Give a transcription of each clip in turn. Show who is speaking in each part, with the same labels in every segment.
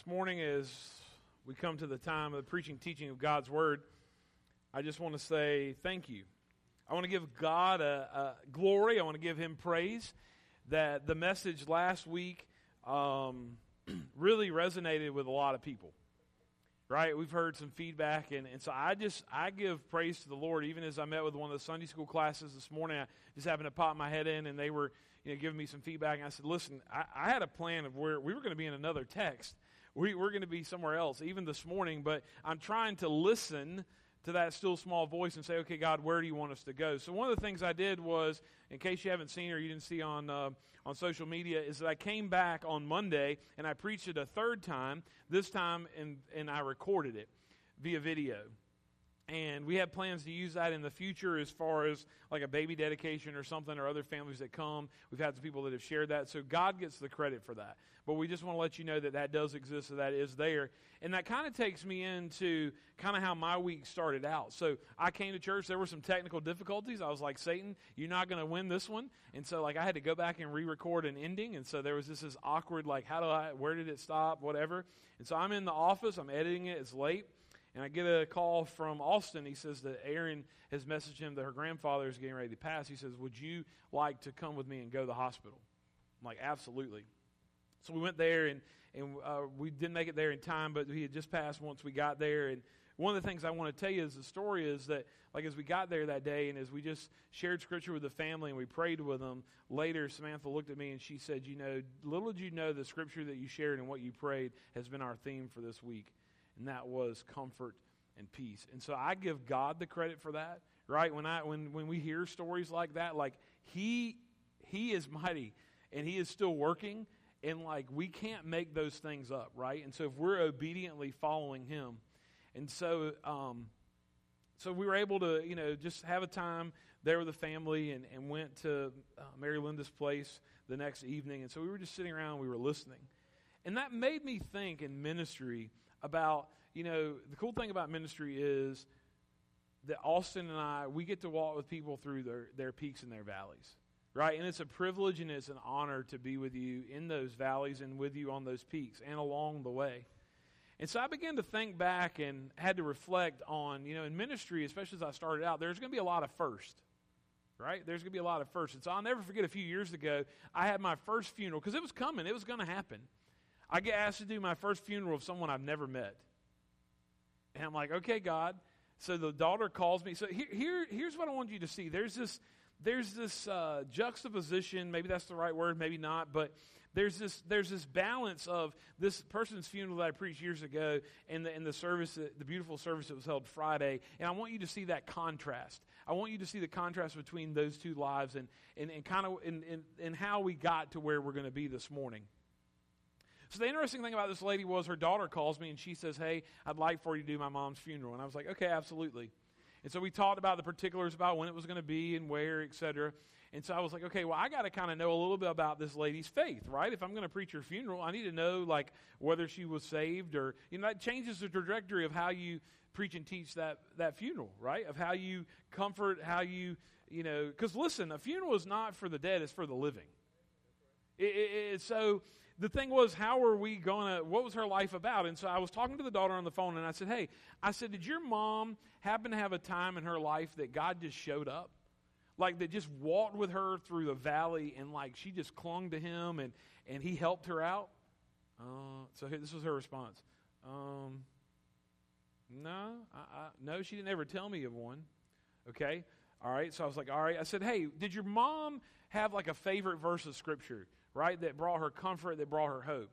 Speaker 1: This morning, as we come to the time of the preaching, teaching of God's Word, I just want to say thank you. I want to give God a, a glory. I want to give Him praise that the message last week um, really resonated with a lot of people. Right? We've heard some feedback, and, and so I just I give praise to the Lord. Even as I met with one of the Sunday school classes this morning, I just happened to pop my head in, and they were you know giving me some feedback. And I said, "Listen, I, I had a plan of where we were going to be in another text." We, we're going to be somewhere else, even this morning, but I'm trying to listen to that still small voice and say, okay, God, where do you want us to go? So, one of the things I did was, in case you haven't seen or you didn't see on, uh, on social media, is that I came back on Monday and I preached it a third time, this time, and, and I recorded it via video and we have plans to use that in the future as far as like a baby dedication or something or other families that come. We've had some people that have shared that. So god gets the credit for that. But we just want to let you know that that does exist so that is there. And that kind of takes me into kind of how my week started out. So i came to church. There were some technical difficulties. I was like satan you're not going to win this one. And so like i had to go back and re-record an ending. And so there was this this awkward like how do i where did it stop? Whatever. And so i'm in the office. I'm editing it. It's late and I get a call from Austin. He says that Aaron has messaged him that her grandfather is getting ready to pass. He says, Would you like to come with me and go to the hospital? I'm like, Absolutely. So we went there, and, and uh, we didn't make it there in time, but he had just passed once we got there. And one of the things I want to tell you is the story is that, like, as we got there that day, and as we just shared scripture with the family and we prayed with them, later Samantha looked at me and she said, You know, little did you know the scripture that you shared and what you prayed has been our theme for this week and that was comfort and peace. And so I give God the credit for that, right? When I when when we hear stories like that, like he he is mighty and he is still working and like we can't make those things up, right? And so if we're obediently following him, and so um so we were able to, you know, just have a time there with the family and, and went to uh, Mary Linda's place the next evening. And so we were just sitting around, we were listening. And that made me think in ministry about, you know, the cool thing about ministry is that Austin and I, we get to walk with people through their, their peaks and their valleys, right? And it's a privilege and it's an honor to be with you in those valleys and with you on those peaks and along the way. And so I began to think back and had to reflect on, you know, in ministry, especially as I started out, there's going to be a lot of first, right? There's going to be a lot of first. And so I'll never forget a few years ago, I had my first funeral because it was coming, it was going to happen. I get asked to do my first funeral of someone I've never met. And I'm like, okay, God. So the daughter calls me. So here, here here's what I want you to see. There's this, there's this uh, juxtaposition. Maybe that's the right word, maybe not. But there's this, there's this balance of this person's funeral that I preached years ago and the, and the service, the beautiful service that was held Friday. And I want you to see that contrast. I want you to see the contrast between those two lives and, and, and kind of in, in, in how we got to where we're going to be this morning. So the interesting thing about this lady was her daughter calls me and she says, Hey, I'd like for you to do my mom's funeral. And I was like, Okay, absolutely. And so we talked about the particulars about when it was going to be and where, et cetera. And so I was like, okay, well, I got to kind of know a little bit about this lady's faith, right? If I'm going to preach her funeral, I need to know, like, whether she was saved or, you know, that changes the trajectory of how you preach and teach that, that funeral, right? Of how you comfort, how you, you know, because listen, a funeral is not for the dead, it's for the living. It, it, it, so the thing was, how are we going to, what was her life about? And so I was talking to the daughter on the phone and I said, hey, I said, did your mom happen to have a time in her life that God just showed up? Like that just walked with her through the valley and like she just clung to him and, and he helped her out? Uh, so this was her response. Um, no, I, I, no, she didn't ever tell me of one. Okay, all right. So I was like, all right. I said, hey, did your mom have like a favorite verse of scripture? Right? That brought her comfort, that brought her hope.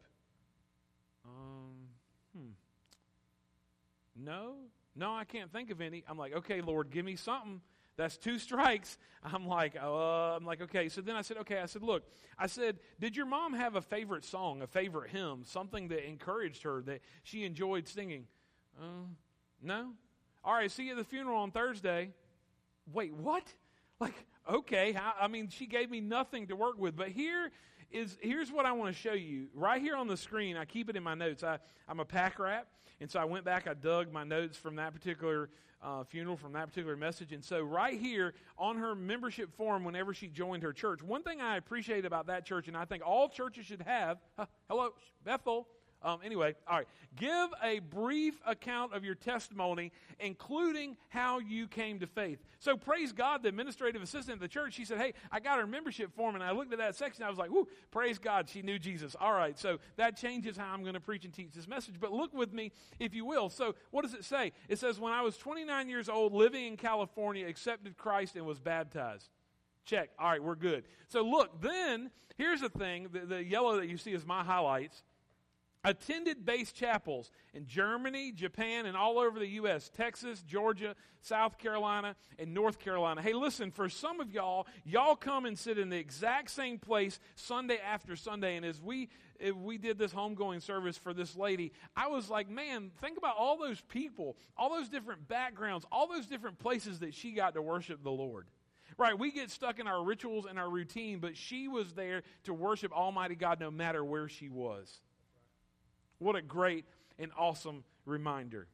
Speaker 1: Um, hmm. No, no, I can't think of any. I'm like, okay, Lord, give me something. That's two strikes. I'm like, uh, I'm like, okay. So then I said, okay. I said, look, I said, did your mom have a favorite song, a favorite hymn, something that encouraged her that she enjoyed singing? Uh, no. All right. See you at the funeral on Thursday. Wait, what? Like, okay. I, I mean, she gave me nothing to work with, but here is here's what I want to show you. Right here on the screen, I keep it in my notes. I, I'm a pack rat, and so I went back, I dug my notes from that particular uh, funeral, from that particular message. And so, right here on her membership form, whenever she joined her church, one thing I appreciate about that church, and I think all churches should have, hello, Bethel, Um, anyway, all right. Give a brief account of your testimony, including how you came to faith. So praise God, the administrative assistant of the church, she said, Hey, I got her membership form, and I looked at that section. I was like, Whoo, praise God, she knew Jesus. All right, so that changes how I'm going to preach and teach this message. But look with me, if you will. So what does it say? It says, When I was 29 years old, living in California, accepted Christ and was baptized. Check. All right, we're good. So look, then, here's the thing the, the yellow that you see is my highlights attended base chapels in Germany, Japan, and all over the U.S. Texas, Georgia, South Carolina, and North Carolina. Hey, listen, for some of y'all, y'all come and sit in the exact same place Sunday after Sunday. And as we if we did this homegoing service for this lady, I was like, man, think about all those people, all those different backgrounds, all those different places that she got to worship the Lord. Right, we get stuck in our rituals and our routine, but she was there to worship Almighty God no matter where she was. What a great and awesome reminder.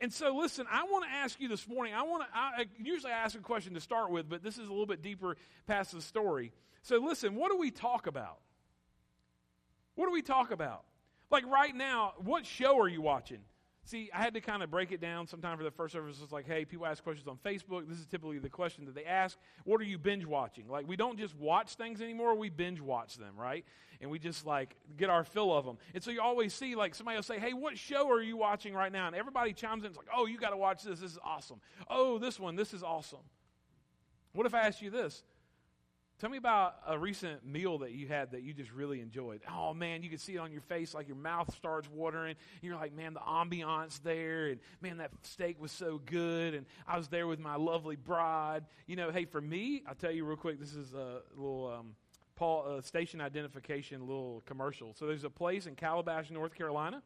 Speaker 1: And so, listen, I want to ask you this morning. I want to. I, usually ask a question to start with, but this is a little bit deeper past the story. So, listen, what do we talk about? What do we talk about? Like right now, what show are you watching? See, I had to kind of break it down sometime for the first service. It's like, hey, people ask questions on Facebook. This is typically the question that they ask. What are you binge watching? Like, we don't just watch things anymore, we binge watch them, right? And we just like get our fill of them. And so you always see, like, somebody will say, hey, what show are you watching right now? And everybody chimes in. It's like, oh, you got to watch this. This is awesome. Oh, this one, this is awesome. What if I asked you this? Tell me about a recent meal that you had that you just really enjoyed. Oh man, you can see it on your face, like your mouth starts watering. You're like, man, the ambiance there, and man, that steak was so good, and I was there with my lovely bride. You know, hey, for me, I'll tell you real quick. This is a little um, Paul uh, station identification, little commercial. So there's a place in Calabash, North Carolina.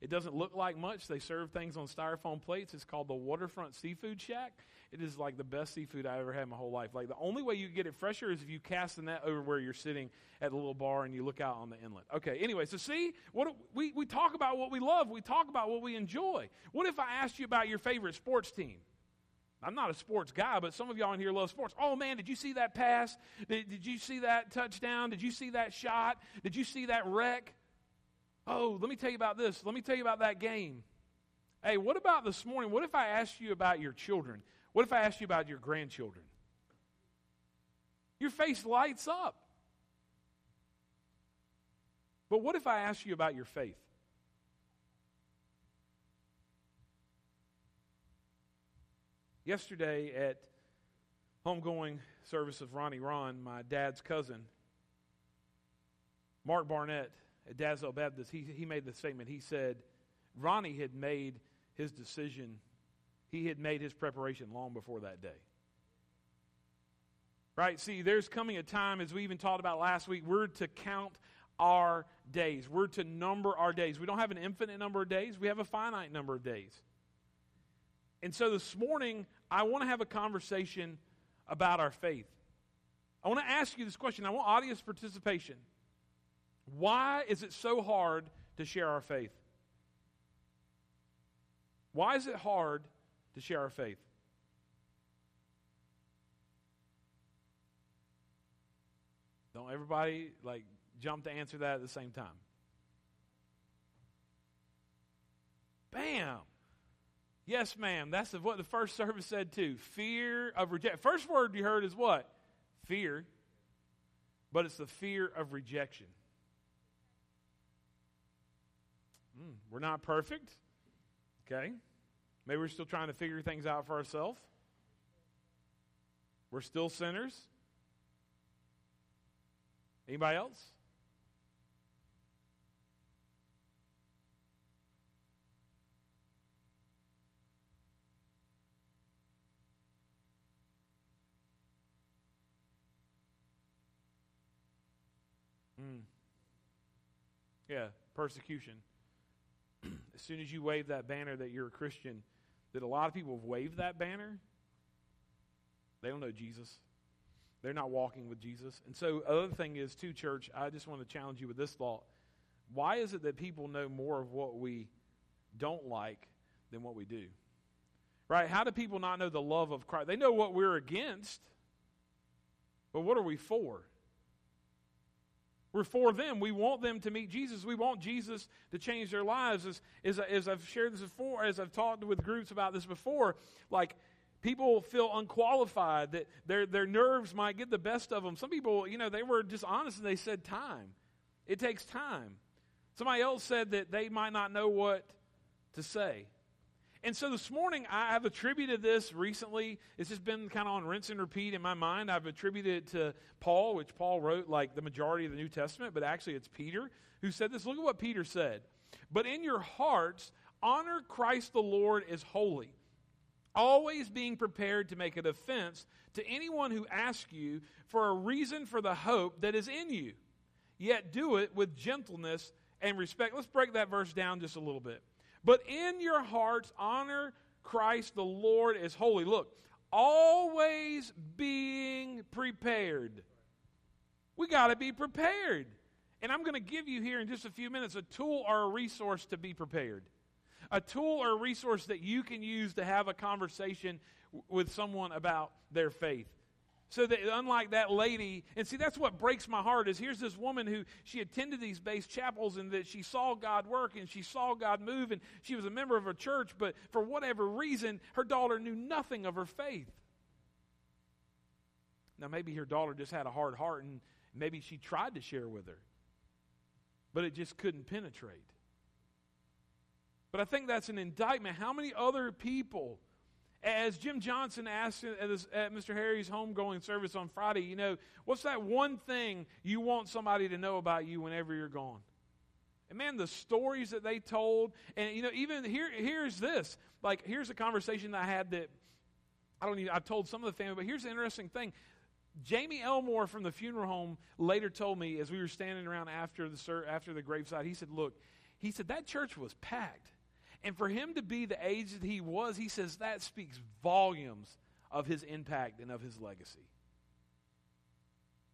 Speaker 1: It doesn't look like much. They serve things on styrofoam plates. It's called the Waterfront Seafood Shack. It is like the best seafood I ever had in my whole life. Like the only way you get it fresher is if you cast the net over where you're sitting at the little bar and you look out on the inlet. Okay, anyway, so see, what we, we talk about what we love, we talk about what we enjoy. What if I asked you about your favorite sports team? I'm not a sports guy, but some of y'all in here love sports. Oh man, did you see that pass? Did, did you see that touchdown? Did you see that shot? Did you see that wreck? Oh, let me tell you about this. Let me tell you about that game. Hey, what about this morning? What if I asked you about your children? What if I asked you about your grandchildren? Your face lights up. But what if I ask you about your faith? Yesterday at homegoing service of Ronnie Ron, my dad's cousin, Mark Barnett at Dalzell Baptist, he, he made the statement. He said, Ronnie had made his decision he had made his preparation long before that day. Right? See, there's coming a time, as we even talked about last week, we're to count our days. We're to number our days. We don't have an infinite number of days, we have a finite number of days. And so this morning, I want to have a conversation about our faith. I want to ask you this question. I want audience participation. Why is it so hard to share our faith? Why is it hard to share our faith. Don't everybody like jump to answer that at the same time. Bam. Yes, ma'am. That's what the first service said too. Fear of rejection. First word you heard is what? Fear. But it's the fear of rejection. Mm, we're not perfect. Okay. Maybe we're still trying to figure things out for ourselves. We're still sinners. Anybody else? Mm. Yeah, persecution. as soon as you wave that banner that you're a Christian, that a lot of people have waved that banner, they don't know Jesus. They're not walking with Jesus. And so, other thing is, too, church, I just want to challenge you with this thought. Why is it that people know more of what we don't like than what we do? Right? How do people not know the love of Christ? They know what we're against, but what are we for? We're for them. We want them to meet Jesus. We want Jesus to change their lives. As, as, as I've shared this before, as I've talked with groups about this before, like people feel unqualified, that their, their nerves might get the best of them. Some people, you know, they were just honest and they said time. It takes time. Somebody else said that they might not know what to say. And so this morning, I have attributed this recently. It's just been kind of on rinse and repeat in my mind. I've attributed it to Paul, which Paul wrote like the majority of the New Testament, but actually it's Peter who said this. Look at what Peter said. But in your hearts, honor Christ the Lord as holy, always being prepared to make a defense to anyone who asks you for a reason for the hope that is in you. Yet do it with gentleness and respect. Let's break that verse down just a little bit. But in your hearts, honor Christ the Lord as holy. Look, always being prepared. We got to be prepared. And I'm going to give you here in just a few minutes a tool or a resource to be prepared. A tool or a resource that you can use to have a conversation with someone about their faith. So that unlike that lady, and see that's what breaks my heart is here's this woman who she attended these base chapels and that she saw God work and she saw God move and she was a member of a church, but for whatever reason, her daughter knew nothing of her faith. Now maybe her daughter just had a hard heart and maybe she tried to share with her, but it just couldn't penetrate. But I think that's an indictment. How many other people as Jim Johnson asked at, at Mr. Harry's homegoing service on Friday, you know, what's that one thing you want somebody to know about you whenever you're gone? And man, the stories that they told, and you know, even here, here's this. Like, here's a conversation that I had that I don't even, I told some of the family, but here's the interesting thing. Jamie Elmore from the funeral home later told me as we were standing around after the after the graveside, he said, "Look, he said that church was packed. And for him to be the age that he was, he says that speaks volumes of his impact and of his legacy.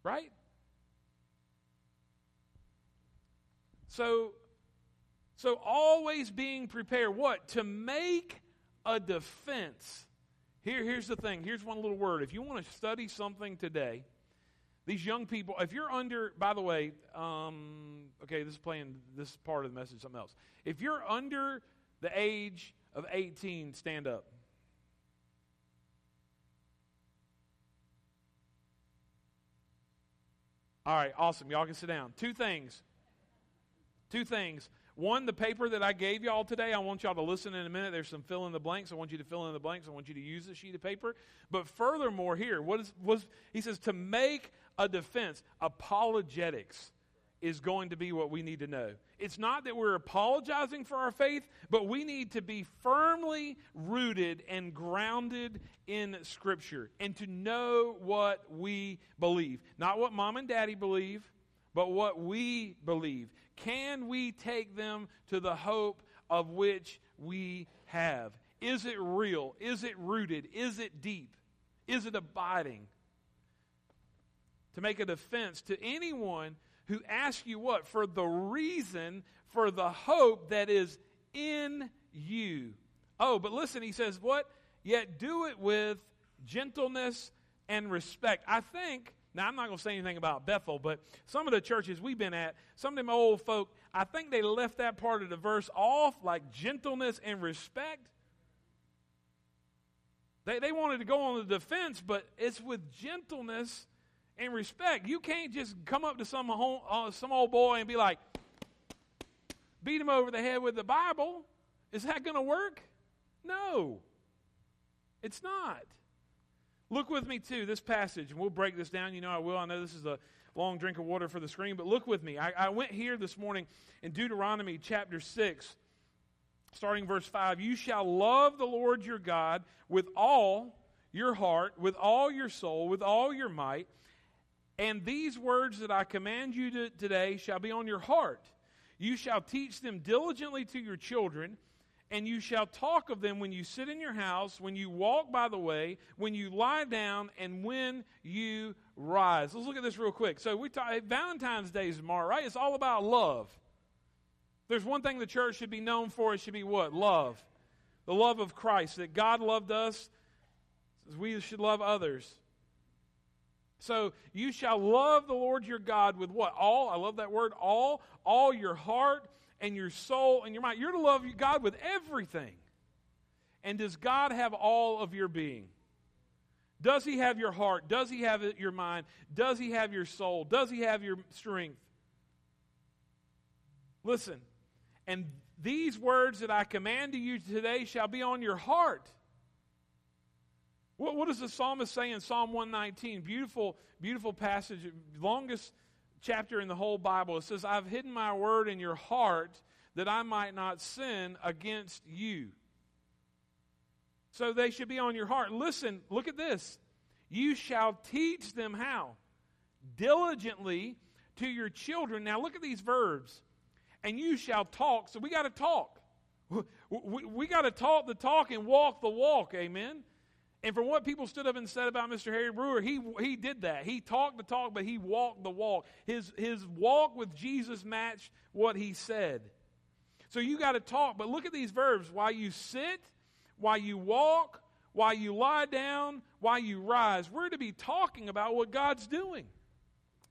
Speaker 1: Right? So, so always being prepared. What? To make a defense. Here, here's the thing. Here's one little word. If you want to study something today, these young people, if you're under, by the way, um, okay, this is playing this part of the message, something else. If you're under the age of 18 stand up? All right, awesome. Y'all can sit down. Two things. Two things. One, the paper that I gave y'all today, I want y'all to listen in a minute. There's some fill in the blanks. I want you to fill in the blanks. I want you to use the sheet of paper. But furthermore, here, what is was he says to make a defense, apologetics is going to be what we need to know. It's not that we're apologizing for our faith, but we need to be firmly rooted and grounded in Scripture and to know what we believe. Not what mom and daddy believe, but what we believe. Can we take them to the hope of which we have? Is it real? Is it rooted? Is it deep? Is it abiding? To make a defense to anyone who ask you what? For the reason, for the hope that is in you. Oh, but listen, he says, what? Yet do it with gentleness and respect. I think, now I'm not going to say anything about Bethel, but some of the churches we've been at, some of them old folk, I think they left that part of the verse off, like gentleness and respect. They, they wanted to go on the defense, but it's with gentleness and respect. You can't just come up to some, home, uh, some old boy and be like, beat him over the head with the Bible. Is that going to work? No, it's not. Look with me to this passage, and we'll break this down. You know I will. I know this is a long drink of water for the screen, but look with me. I, I went here this morning in Deuteronomy chapter 6, starting verse 5. You shall love the Lord your God with all your heart, with all your soul, with all your might. And these words that I command you to, today shall be on your heart. You shall teach them diligently to your children, and you shall talk of them when you sit in your house, when you walk by the way, when you lie down, and when you rise. Let's look at this real quick. So we talk, Valentine's Day is tomorrow, right? It's all about love. There's one thing the church should be known for. It should be what? Love. The love of Christ. That God loved us. We should love others. So you shall love the Lord your God with what? All. I love that word, all. All your heart and your soul and your mind. You're to love God with everything. And does God have all of your being? Does He have your heart? Does He have your mind? Does He have your soul? Does He have your strength? Listen, and these words that I command to you today shall be on your heart. What, what does the psalmist say in Psalm 119? Beautiful, beautiful passage, longest chapter in the whole Bible. It says, I've hidden my word in your heart that I might not sin against you. So they should be on your heart. Listen, look at this. You shall teach them how? Diligently to your children. Now look at these verbs. And you shall talk. So we got to talk. We, we got to talk the talk and walk the walk. Amen. And from what people stood up and said about Mr. Harry Brewer, he, he did that. He talked the talk, but he walked the walk. His, his walk with Jesus matched what he said. So you got to talk, but look at these verbs. While you sit, while you walk, while you lie down, while you rise, we're to be talking about what God's doing.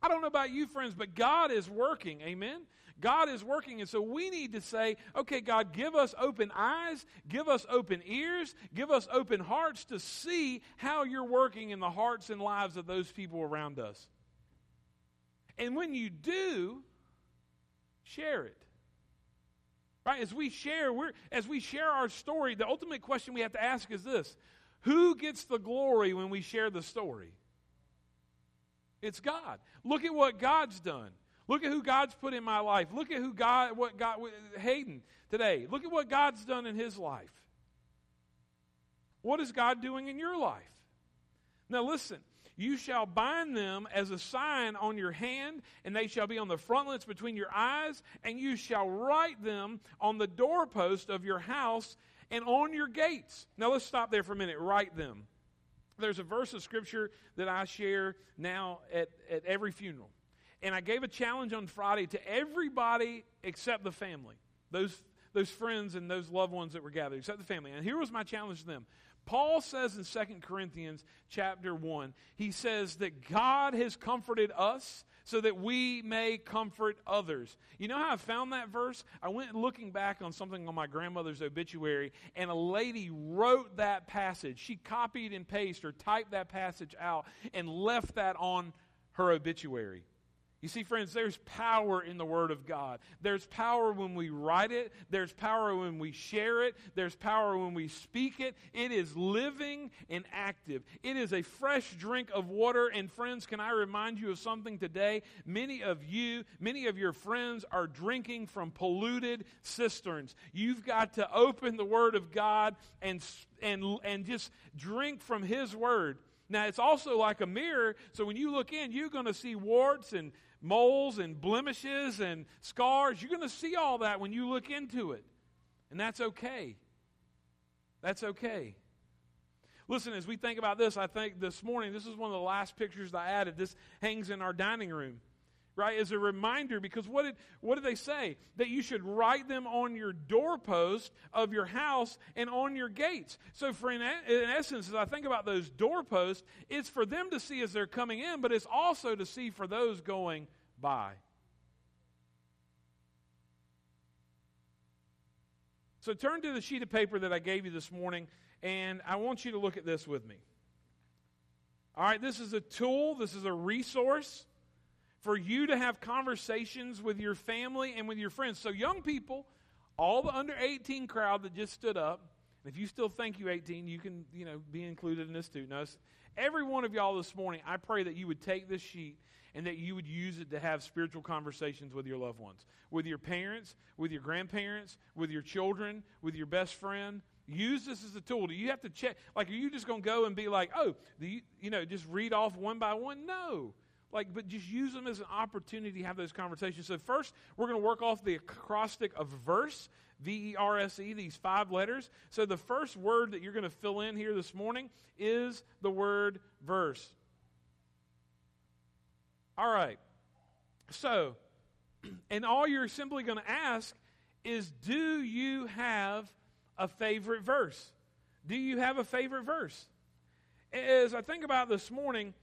Speaker 1: I don't know about you, friends, but God is working. Amen. God is working. And so we need to say, okay, God, give us open eyes, give us open ears, give us open hearts to see how you're working in the hearts and lives of those people around us. And when you do, share it. Right? As we share, we're, as we share our story, the ultimate question we have to ask is this Who gets the glory when we share the story? It's God. Look at what God's done. Look at who God's put in my life. Look at who God, what God, Hayden today. Look at what God's done in his life. What is God doing in your life? Now listen, you shall bind them as a sign on your hand, and they shall be on the frontlets between your eyes, and you shall write them on the doorpost of your house and on your gates. Now let's stop there for a minute. Write them. There's a verse of scripture that I share now at, at every funeral. And I gave a challenge on Friday to everybody except the family, those, those friends and those loved ones that were gathered, except the family. And here was my challenge to them. Paul says in 2 Corinthians chapter 1, he says that God has comforted us so that we may comfort others. You know how I found that verse? I went looking back on something on my grandmother's obituary, and a lady wrote that passage. She copied and pasted or typed that passage out and left that on her obituary. You see, friends, there's power in the Word of God. There's power when we write it. There's power when we share it. There's power when we speak it. It is living and active. It is a fresh drink of water. And, friends, can I remind you of something today? Many of you, many of your friends are drinking from polluted cisterns. You've got to open the Word of God and, and, and just drink from His Word. Now, it's also like a mirror, so when you look in, you're going to see warts and moles and blemishes and scars. You're going to see all that when you look into it. And that's okay. That's okay. Listen, as we think about this, I think this morning, this is one of the last pictures I added. This hangs in our dining room, right? As a reminder, because what did, what did they say? That you should write them on your doorpost of your house and on your gates. So, for in, in essence, as I think about those doorposts, it's for them to see as they're coming in, but it's also to see for those going by. So turn to the sheet of paper that I gave you this morning, and I want you to look at this with me. All right, this is a tool, this is a resource for you to have conversations with your family and with your friends. So, young people, all the under 18 crowd that just stood up, and if you still think you're 18, you can, you know, be included in this too. Now, every one of y'all this morning, I pray that you would take this sheet and that you would use it to have spiritual conversations with your loved ones, with your parents, with your grandparents, with your children, with your best friend. Use this as a tool. Do you have to check? Like, are you just going to go and be like, oh, you, you know, just read off one by one? No. Like, but just use them as an opportunity to have those conversations. So, first, we're going to work off the acrostic of verse, V E R S E, these five letters. So, the first word that you're going to fill in here this morning is the word verse. All right. So, and all you're simply going to ask is do you have a favorite verse? Do you have a favorite verse? As I think about this morning,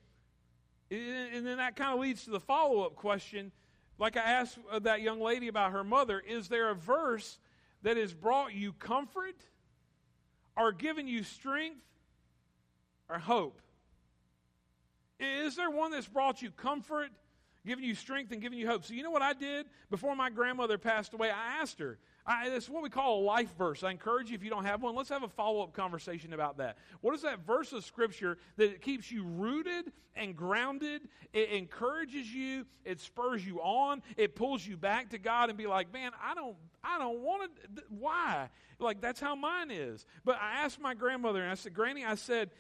Speaker 1: And then that kind of leads to the follow up question. Like I asked uh, that young lady about her mother, is there a verse that has brought you comfort or given you strength or hope? Is there one that's brought you comfort, given you strength, and given you hope? So, you know what I did before my grandmother passed away? I asked her, It's what we call a life verse. I encourage you, if you don't have one, let's have a follow up conversation about that. What is that verse of Scripture that keeps you rooted and grounded? It encourages you, it spurs you on, it pulls you back to God and be like, man, I don't, I don't want to. Why? Like, that's how mine is. But I asked my grandmother, and I said, Granny, I said,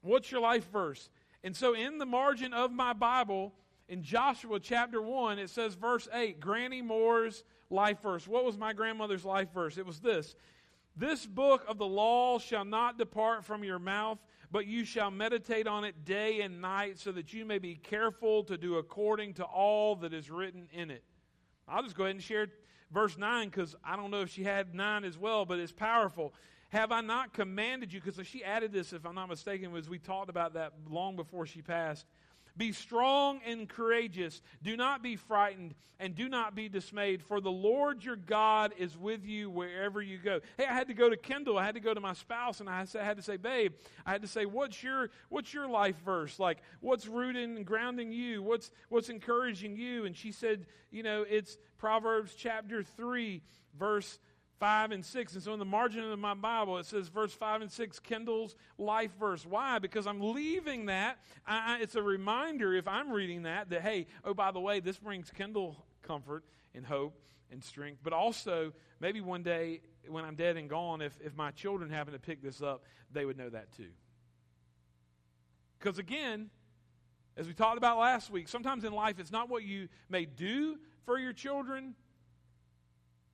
Speaker 1: what's your life verse? And so in the margin of my Bible, in Joshua chapter 1, it says, verse 8, Granny Moore's life verse. What was my grandmother's life verse? It was this This book of the law shall not depart from your mouth, but you shall meditate on it day and night, so that you may be careful to do according to all that is written in it. I'll just go ahead and share verse 9 because I don't know if she had 9 as well, but it's powerful. Have I not commanded you? Because she added this, if I'm not mistaken, was we talked about that long before she passed. Be strong and courageous. Do not be frightened and do not be dismayed, for the Lord your God is with you wherever you go. Hey, I had to go to Kendall. I had to go to my spouse, and I had to say, babe, I had to say, what's your what's your life verse? Like, what's rooting and grounding you? What's what's encouraging you? And she said, you know, it's Proverbs chapter three, verse 5 and 6. And so in the margin of my Bible, it says verse 5 and 6, Kendall's life verse. Why? Because I'm leaving that. I, it's a reminder, if I'm reading that, that, hey, oh, by the way, this brings Kendall comfort and hope and strength. But also, maybe one day when I'm dead and gone, if, if my children happen to pick this up, they would know that too. Because again, as we talked about last week, sometimes in life it's not what you may do for your children,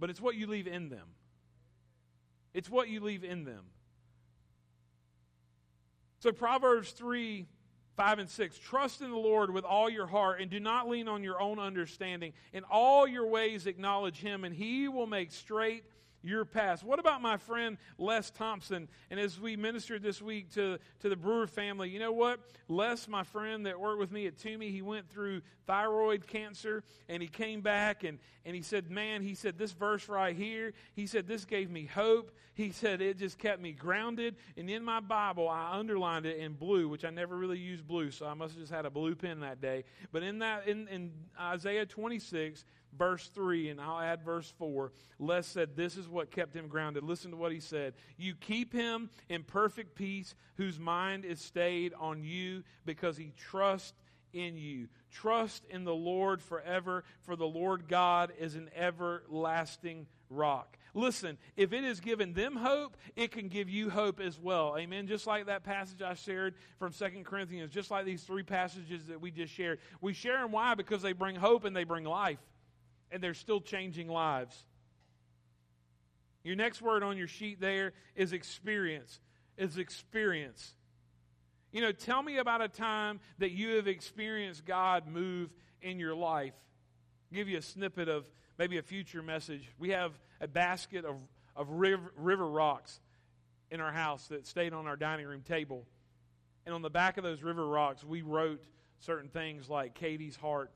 Speaker 1: but it's what you leave in them. It's what you leave in them. So, Proverbs 3 5 and 6 Trust in the Lord with all your heart and do not lean on your own understanding. In all your ways, acknowledge Him, and He will make straight your past. What about my friend Les Thompson? And as we ministered this week to, to the Brewer family, you know what? Les, my friend that worked with me at Tuomey, he went through thyroid cancer and he came back and, and he said, Man, he said, this verse right here, he said, this gave me hope. He said, it just kept me grounded. And in my Bible, I underlined it in blue, which I never really used blue, so I must have just had a blue pen that day. But in that, in, in Isaiah 26, verse 3, and I'll add verse 4. Les said, This is what kept him grounded. Listen to what he said. You keep him in perfect peace, whose mind is stayed on you because he trusts in you. Trust in the Lord forever, for the Lord God is an everlasting rock. Listen, if it has given them hope, it can give you hope as well. Amen. Just like that passage I shared from Second Corinthians, just like these three passages that we just shared. We share them why? Because they bring hope and they bring life and they're still changing lives. Your next word on your sheet there is experience. Is experience. You know, tell me about a time that you have experienced God move in your life. I'll give you a snippet of maybe a future message. We have a basket of, of river, river rocks in our house that stayed on our dining room table. And on the back of those river rocks, we wrote certain things like Katie's heart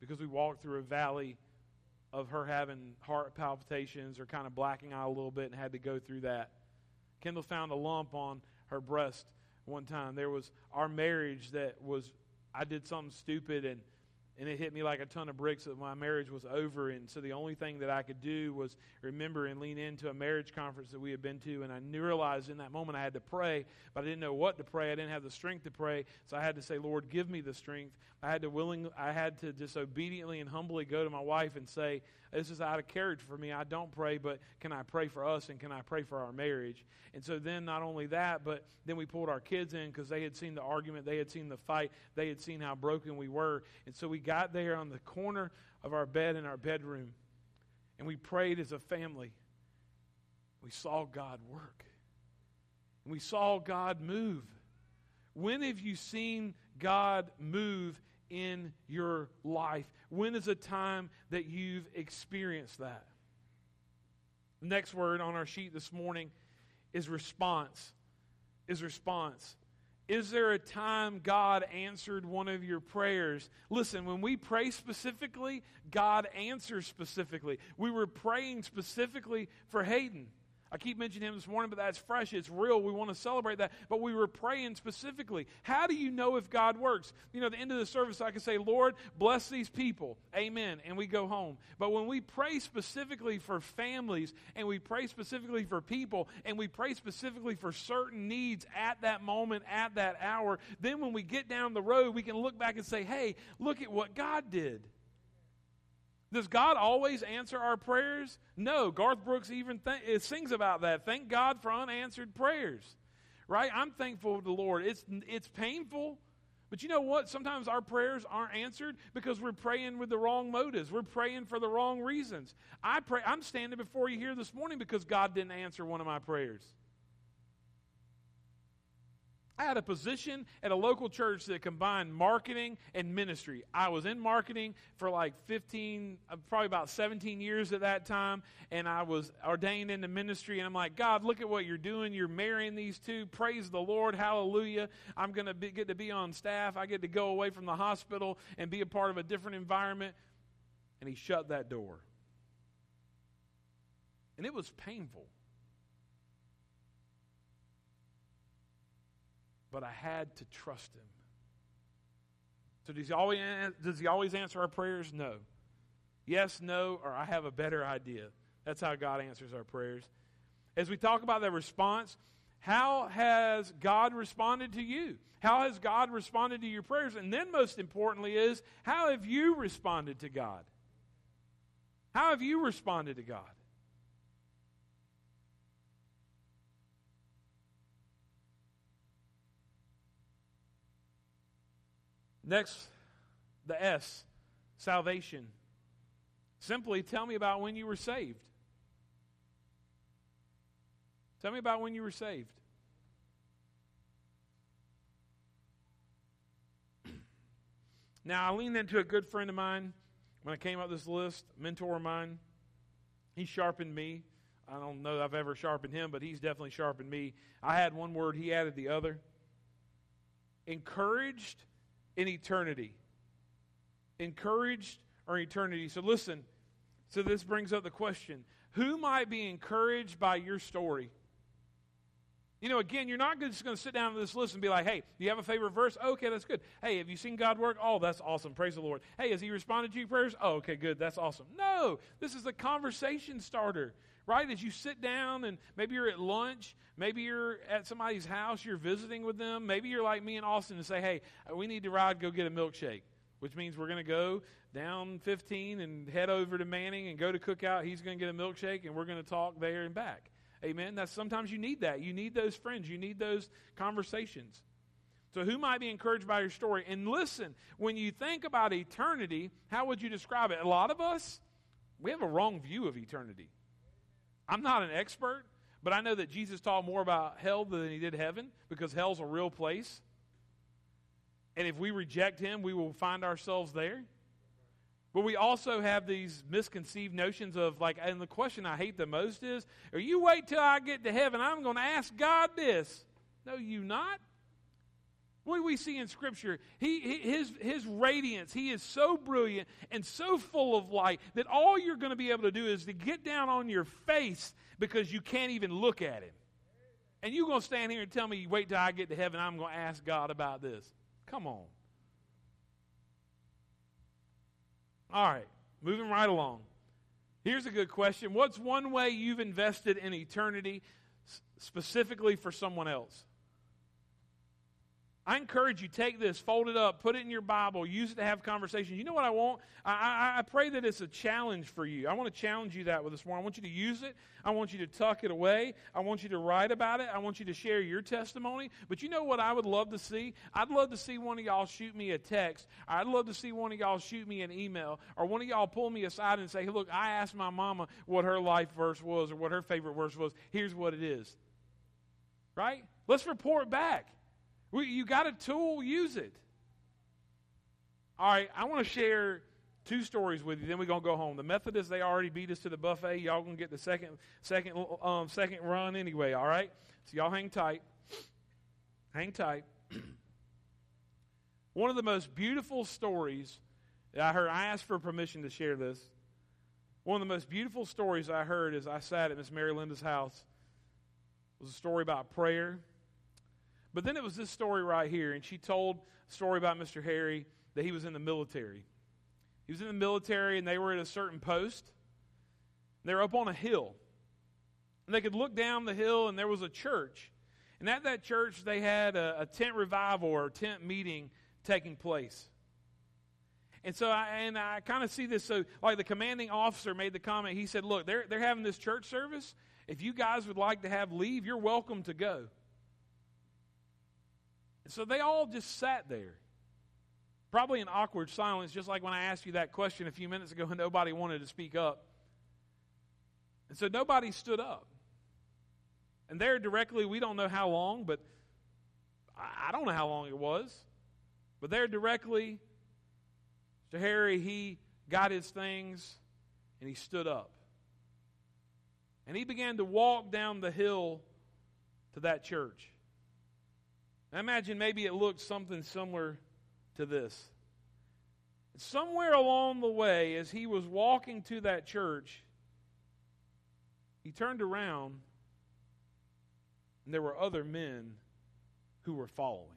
Speaker 1: because we walked through a valley of her having heart palpitations or kind of blacking out a little bit and had to go through that. Kendall found a lump on her breast one time. There was our marriage that was, I did something stupid and and it hit me like a ton of bricks that my marriage was over and so the only thing that i could do was remember and lean into a marriage conference that we had been to and i realized in that moment i had to pray but i didn't know what to pray. I didn't have the strength to pray so i had to say lord give me the strength. I had to willing i had to just obediently and humbly go to my wife and say this is out of character for me i don't pray but can i pray for us and can i pray for our marriage and so then not only that but then we pulled our kids in because they had seen the argument they had seen the fight they had seen how broken we were and so we got there on the corner of our bed in our bedroom and we prayed as a family. We saw God work. And we saw God move. When have you seen God move in your life? When is a time that you've experienced that? The next word on our sheet this morning is response. Is response. Is there a time God answered one of your prayers? Listen, when we pray specifically, God answers specifically. We were praying specifically for Hayden. I keep mentioning him this morning, but that's fresh. It's real. We want to celebrate that. But we were praying specifically. How do you know if God works? You know, at the end of the service, I can say, Lord, bless these people. Amen. And we go home. But when we pray specifically for families, and we pray specifically for people, and we pray specifically for certain needs at that moment, at that hour, then when we get down the road, we can look back and say, hey, look at what God did. Does God always answer our prayers? No. Garth Brooks even th- eh, sings about that. Thank God for unanswered prayers. Right? I'm thankful to the Lord. It's, it's painful, but you know what? Sometimes our prayers aren't answered because we're praying with the wrong motives. We're praying for the wrong reasons. I pray I'm standing before you here this morning because God didn't answer one of my prayers. I had a position at a local church that combined marketing and ministry. I was in marketing for like 15, uh, probably about 17 years at that time, and I was ordained into ministry. And I'm like, God, look at what you're doing. You're marrying these two. Praise the Lord. Hallelujah. I'm going to get to be on staff. I get to go away from the hospital and be a part of a different environment. And he shut that door. And it was painful. But I had to trust him. So does he always does he always answer our prayers? No. Yes, no, or I have a better idea. That's how God answers our prayers. As we talk about that response, how has God responded to you? How has God responded to your prayers? And then most importantly is how have you responded to God? How have you responded to God? Next, the S, salvation. Simply tell me about when you were saved. Tell me about when you were saved. Now, I leaned into a good friend of mine when I came up this list, mentor of mine. He sharpened me. I don't know that I've ever sharpened him, but he's definitely sharpened me. I had one word, he added the other. Encouraged in eternity. Encouraged or eternity. So listen, so this brings up the question who might be encouraged by your story? You know, again, you're not just going to sit down to this list and be like, hey, do you have a favorite verse? Okay, that's good. Hey, have you seen God work? Oh, that's awesome. Praise the Lord. Hey, has He responded to your prayers? Oh, okay, good. That's awesome. No, this is a conversation starter right? As you sit down and maybe you're at lunch, maybe you're at somebody's house, you're visiting with them. Maybe you're like me and Austin and say, hey, we need to ride, go get a milkshake, which means we're going to go down 15 and head over to Manning and go to Cookout. He's going to get a milkshake and we're going to talk there and back. Amen. That's sometimes you need that. You need those friends. You need those conversations. So, who might be encouraged by your story? And listen, when you think about eternity, how would you describe it? A lot of us, we have a wrong view of eternity. I'm not an expert, but I know that Jesus taught more about hell than he did heaven because hell's a real place. And if we reject him, we will find ourselves there. But we also have these misconceived notions of like, and the question I hate the most is, are you wait till I get to heaven? I'm going to ask God this. No, you not. What do we see in Scripture? He, his, his radiance, he is so brilliant and so full of light that all you're going to be able to do is to get down on your face because you can't even look at him. And you're going to stand here and tell me, wait till I get to heaven, I'm going to ask God about this. Come on. All right, moving right along. Here's a good question What's one way you've invested in eternity specifically for someone else? I encourage you, take this, fold it up, put it in your Bible, use it to have conversations. You know what I want? I, I, I, pray that it's a challenge for you. I want to challenge you that with this morning. I want you to use it. I want you to tuck it away. I want you to write about it. I want you to share your testimony. But you know what I would love to see? I'd love to see one of y'all shoot me a text. I'd love to see one of y'all shoot me an email. Or one of y'all pull me aside and say, hey, look, I asked my mama what her life verse was or what her favorite verse was. Here's what it is. Right? Let's report back. You got a tool, use it. All right, I want to share two stories with you. Then we're gonna go home. The Methodists they already beat us to the buffet. Y'all gonna get the second second um, second run anyway. All right, so y'all hang tight. Hang tight. One of the most beautiful stories that I heard, I asked for permission to share this. One of the most beautiful stories I heard as I sat at Miss Mary Linda's house was a story about prayer. But then it was this story right here, and she told a story about Mr. Harry that he was in the military. He was in the military, and they were at a certain post. They were up on a hill. And they could look down the hill, and there was a church. And at that church, they had a, a tent revival or tent meeting taking place. And so, I, and I kind of see this. So, like the commanding officer made the comment, he said, Look, they're, they're having this church service. If you guys would like to have leave, you're welcome to go. And so they all just sat there. Probably in awkward silence, just like when I asked you that question a few minutes ago and nobody wanted to speak up. And so nobody stood up. And there directly, we don't know how long, but I don't know how long it was. But there directly, to Harry, he got his things and he stood up. And he began to walk down the hill to that church. I imagine maybe it looked something similar to this. Somewhere along the way, as he was walking to that church, he turned around and there were other men who were following him.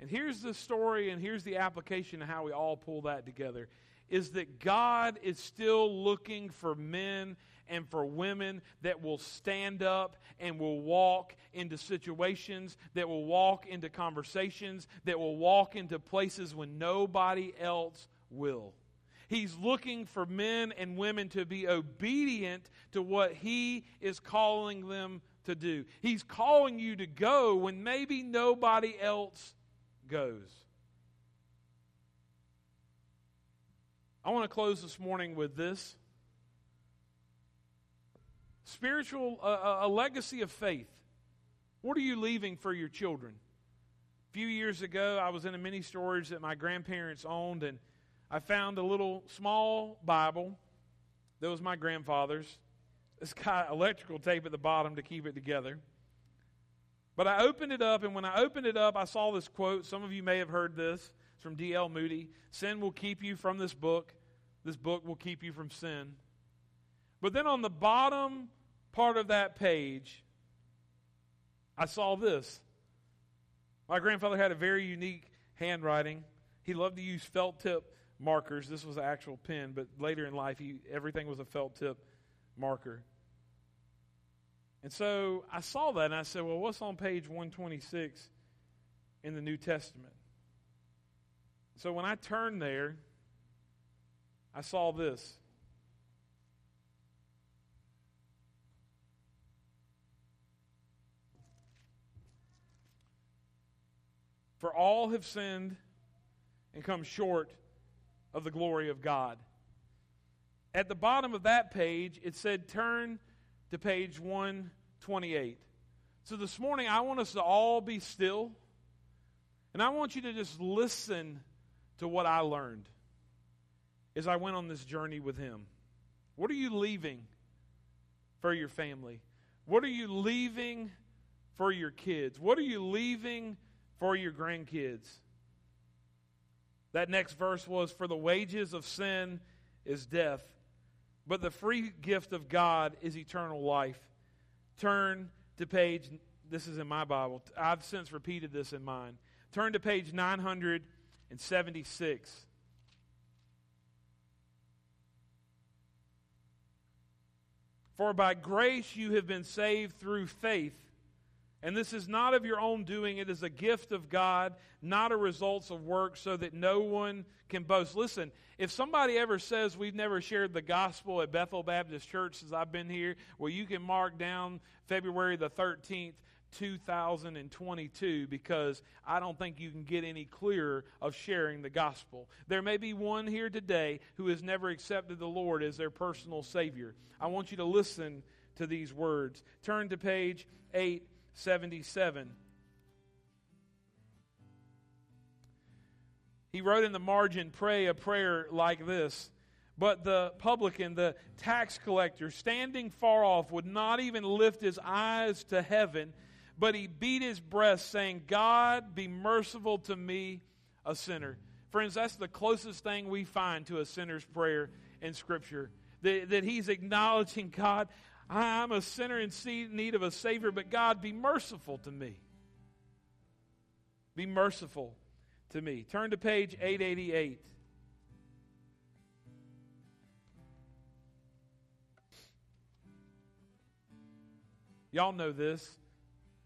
Speaker 1: And here's the story, and here's the application of how we all pull that together is that God is still looking for men and for women that will stand up and will walk into situations, that will walk into conversations, that will walk into places when nobody else will. He's looking for men and women to be obedient to what He is calling them to do. He's calling you to go when maybe nobody else goes. I want to close this morning with this spiritual, uh, a legacy of faith. What are you leaving for your children? A few years ago, I was in a mini storage that my grandparents owned, and I found a little small Bible that was my grandfather's. It's got electrical tape at the bottom to keep it together. But I opened it up, and when I opened it up, I saw this quote. Some of you may have heard this. It's from D.L. Moody Sin will keep you from this book, this book will keep you from sin. But then on the bottom part of that page, I saw this. My grandfather had a very unique handwriting. He loved to use felt tip markers. This was an actual pen, but later in life, he, everything was a felt tip marker. And so I saw that and I said, well, what's on page 126 in the New Testament? So when I turned there, I saw this. For all have sinned and come short of the glory of God. At the bottom of that page, it said, Turn to page 128. So this morning, I want us to all be still, and I want you to just listen to what I learned as I went on this journey with Him. What are you leaving for your family? What are you leaving for your kids? What are you leaving for your grandkids? That next verse was For the wages of sin is death, but the free gift of God is eternal life. Turn to page, this is in my Bible. I've since repeated this in mine. Turn to page 976. For by grace you have been saved through faith and this is not of your own doing, it is a gift of God, not a result of work, so that no one can boast. Listen, if somebody ever says we've never shared the gospel at Bethel Baptist Church since I've been here, well, you can mark down February the 13th. 2022 because I don't think you can get any clearer of sharing the gospel. There may be one here today who has never accepted the Lord as their personal Savior. I want you to listen to these words. Turn to page 8 77. He wrote in the margin, Pray a prayer like this. But the publican, the tax collector, standing far off, would not even lift his eyes to heaven, but he beat his breast, saying, God, be merciful to me, a sinner. Friends, that's the closest thing we find to a sinner's prayer in Scripture. That, that he's acknowledging, God, I'm a sinner in need of a Savior, but God, be merciful to me. Be merciful to me. Turn to page 888. Y'all know this.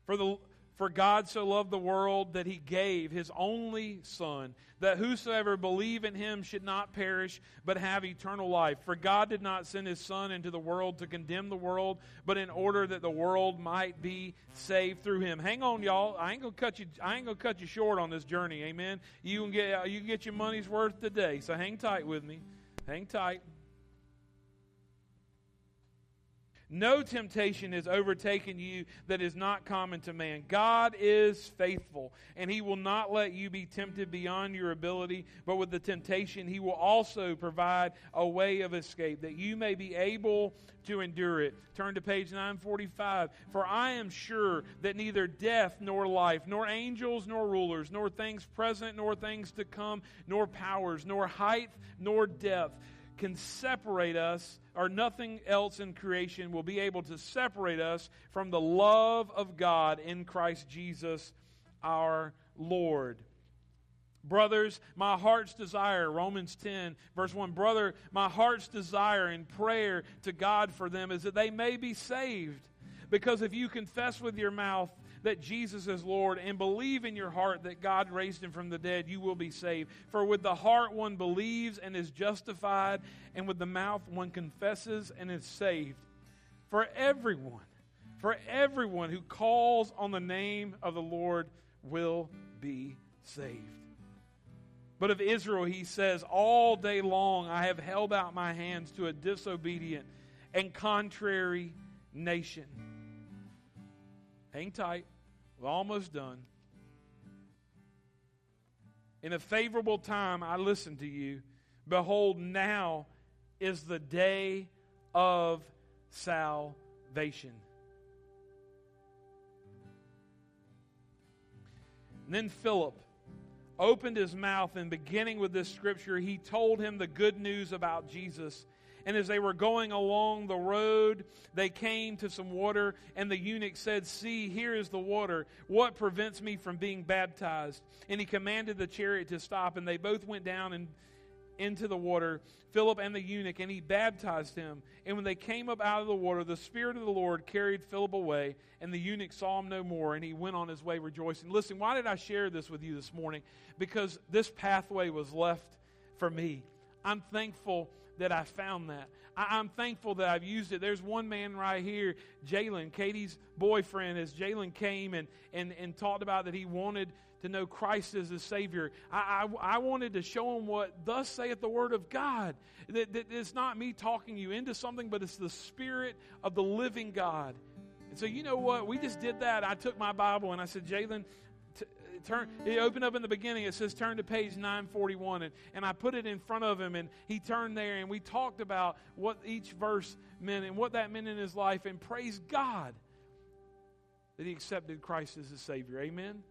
Speaker 1: For, the, for God so loved the world that he gave his only Son, that whosoever believe in him should not perish, but have eternal life. For God did not send his Son into the world to condemn the world, but in order that the world might be saved through him. Hang on, y'all. I ain't gonna cut you. I ain't gonna cut you short on this journey. Amen. You can get you can get your money's worth today. So hang tight with me. Hang tight. No temptation has overtaken you that is not common to man. God is faithful, and He will not let you be tempted beyond your ability, but with the temptation, He will also provide a way of escape that you may be able to endure it. Turn to page 945. For I am sure that neither death nor life, nor angels nor rulers, nor things present nor things to come, nor powers, nor height nor depth can separate us, or nothing else in creation will be able to separate us from the love of God in Christ Jesus our Lord. Brothers, my heart's desire, Romans 10, verse 1, brother, my heart's desire in prayer to God for them is that they may be saved. Because if you confess with your mouth that Jesus is Lord and believe in your heart that God raised him from the dead, you will be saved. For with the heart one believes and is justified, and with the mouth one confesses and is saved. For everyone, for everyone who calls on the name of the Lord will be saved. But of Israel, he says, All day long I have held out my hands to a disobedient and contrary nation. Hang tight. We're almost done. In a favorable time, I listened to you. Behold, now is the day of salvation. And then Philip opened his mouth, and beginning with this scripture, he told him the good news about Jesus. And as they were going along the road, they came to some water, and the eunuch said, See, here is the water. What prevents me from being baptized? And he commanded the chariot to stop, and they both went down and into the water, Philip and the eunuch, and he baptized him. And when they came up out of the water, the Spirit of the Lord carried Philip away, and the eunuch saw him no more, and he went on his way rejoicing. Listen, why did I share this with you this morning? Because this pathway was left for me. I'm thankful that I found that. I, am thankful that I've used it. There's one man right here, Jalen, Katie's boyfriend, as Jalen came and, and, and talked about that he wanted to know Christ as his Savior. I, I, I, wanted to show him what thus saith the Word of God. That, that it's not me talking you into something, but it's the Spirit of the living God. And so, you know what? We just did that. I took my Bible and I said, Jalen, turn he opened up in the beginning it says turn to page 941 and, and i put it in front of him and he turned there and we talked about what each verse meant and what that meant in his life and praise god that he accepted christ as his savior. Amen?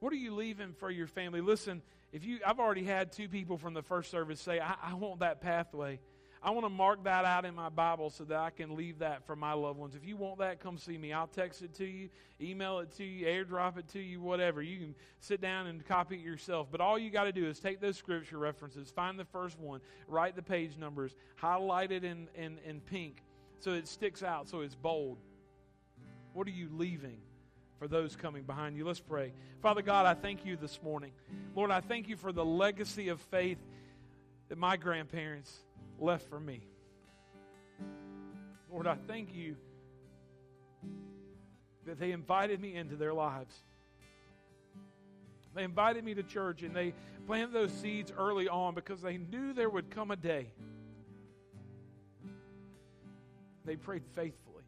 Speaker 1: What are you leaving for your family? Listen if you i've already had two people from the first service say i, I want that pathway I want to mark that out in my Bible so that I can leave that for my loved ones. If you want that, come see me. I'll text it to you, email it to you, airdrop it to you, whatever. You can sit down and copy it yourself. But all you got to do is take those scripture references, find the first one, write the page numbers, highlight it in, in, in pink so it sticks out, so it's bold. What are you leaving? for those coming behind you. Let's pray. Father God, I thank you this morning. Lord, I thank you for the legacy of faith that my grandparents left for me. Lord, I thank you that they invited me into their lives. They invited me to church and they planted those seeds early on because they knew there would come a day. They prayed faithfully.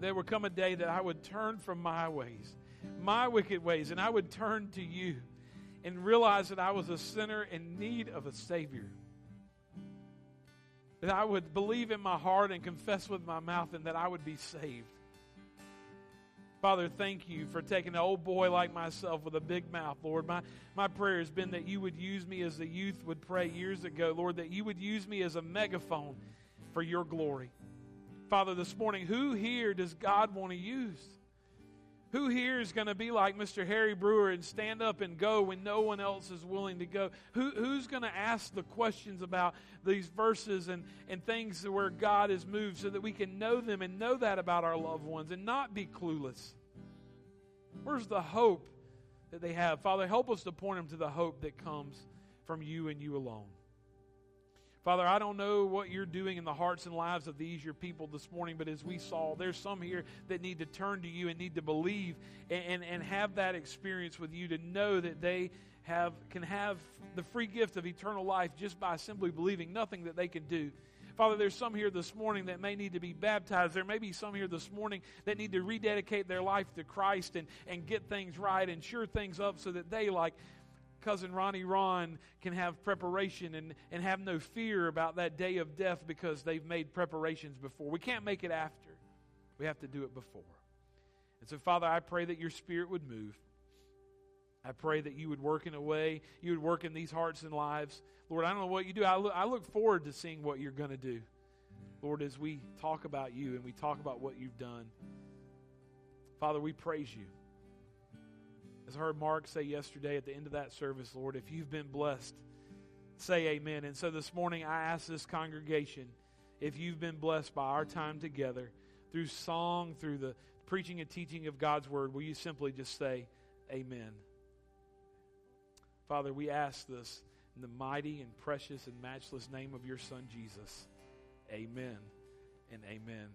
Speaker 1: There would come a day that I would turn from my ways, my wicked ways, and I would turn to you and realize that I was a sinner in need of a Savior that I would believe in my heart and confess with my mouth and that I would be saved. Father, thank you for taking an old boy like myself with a big mouth, Lord. My, my prayer has been that you would use me as the youth would pray years ago, Lord, that you would use me as a megaphone for your glory. Father, this morning, who here does God want to use? Who here is going to be like Mr. Harry Brewer and stand up and go when no one else is willing to go? Who, who's going to ask the questions about these verses and, and things where God has moved so that we can know them and know that about our loved ones and not be clueless? Where's the hope that they have? Father, help us to point them to the hope that comes from you and you alone. Father, I don't know what you're doing in the hearts and lives of these, your people, this morning, but as we saw, there's some here that need to turn to you and need to believe and, and, and have that experience with you to know that they have, can have the free gift of eternal life just by simply believing, nothing that they can do. Father, there's some here this morning that may need to be baptized. There may be some here this morning that need to rededicate their life to Christ and, and get things right and sure things up so that they, like cousin Ronnie Ron can have preparation and, and have no fear about that day of death because they've made preparations before. We can't make it after, we have to do it before. And so, Father, I pray that your spirit would move. I pray that you would work in a way, you would work in these hearts and lives. Lord, I don't know what you do. I look, I look forward to seeing what you're going to do. Lord, as we talk about you and we talk about what you've done, Father, we praise you. As I heard Mark say yesterday at the end of that service, Lord, if you've been blessed, say amen. And so this morning, I ask this congregation if you've been blessed by our time together through song, through the preaching and teaching of God's word, will you simply just say amen? Father, we ask this in the mighty and precious and matchless name of your Son, Jesus. Amen and amen.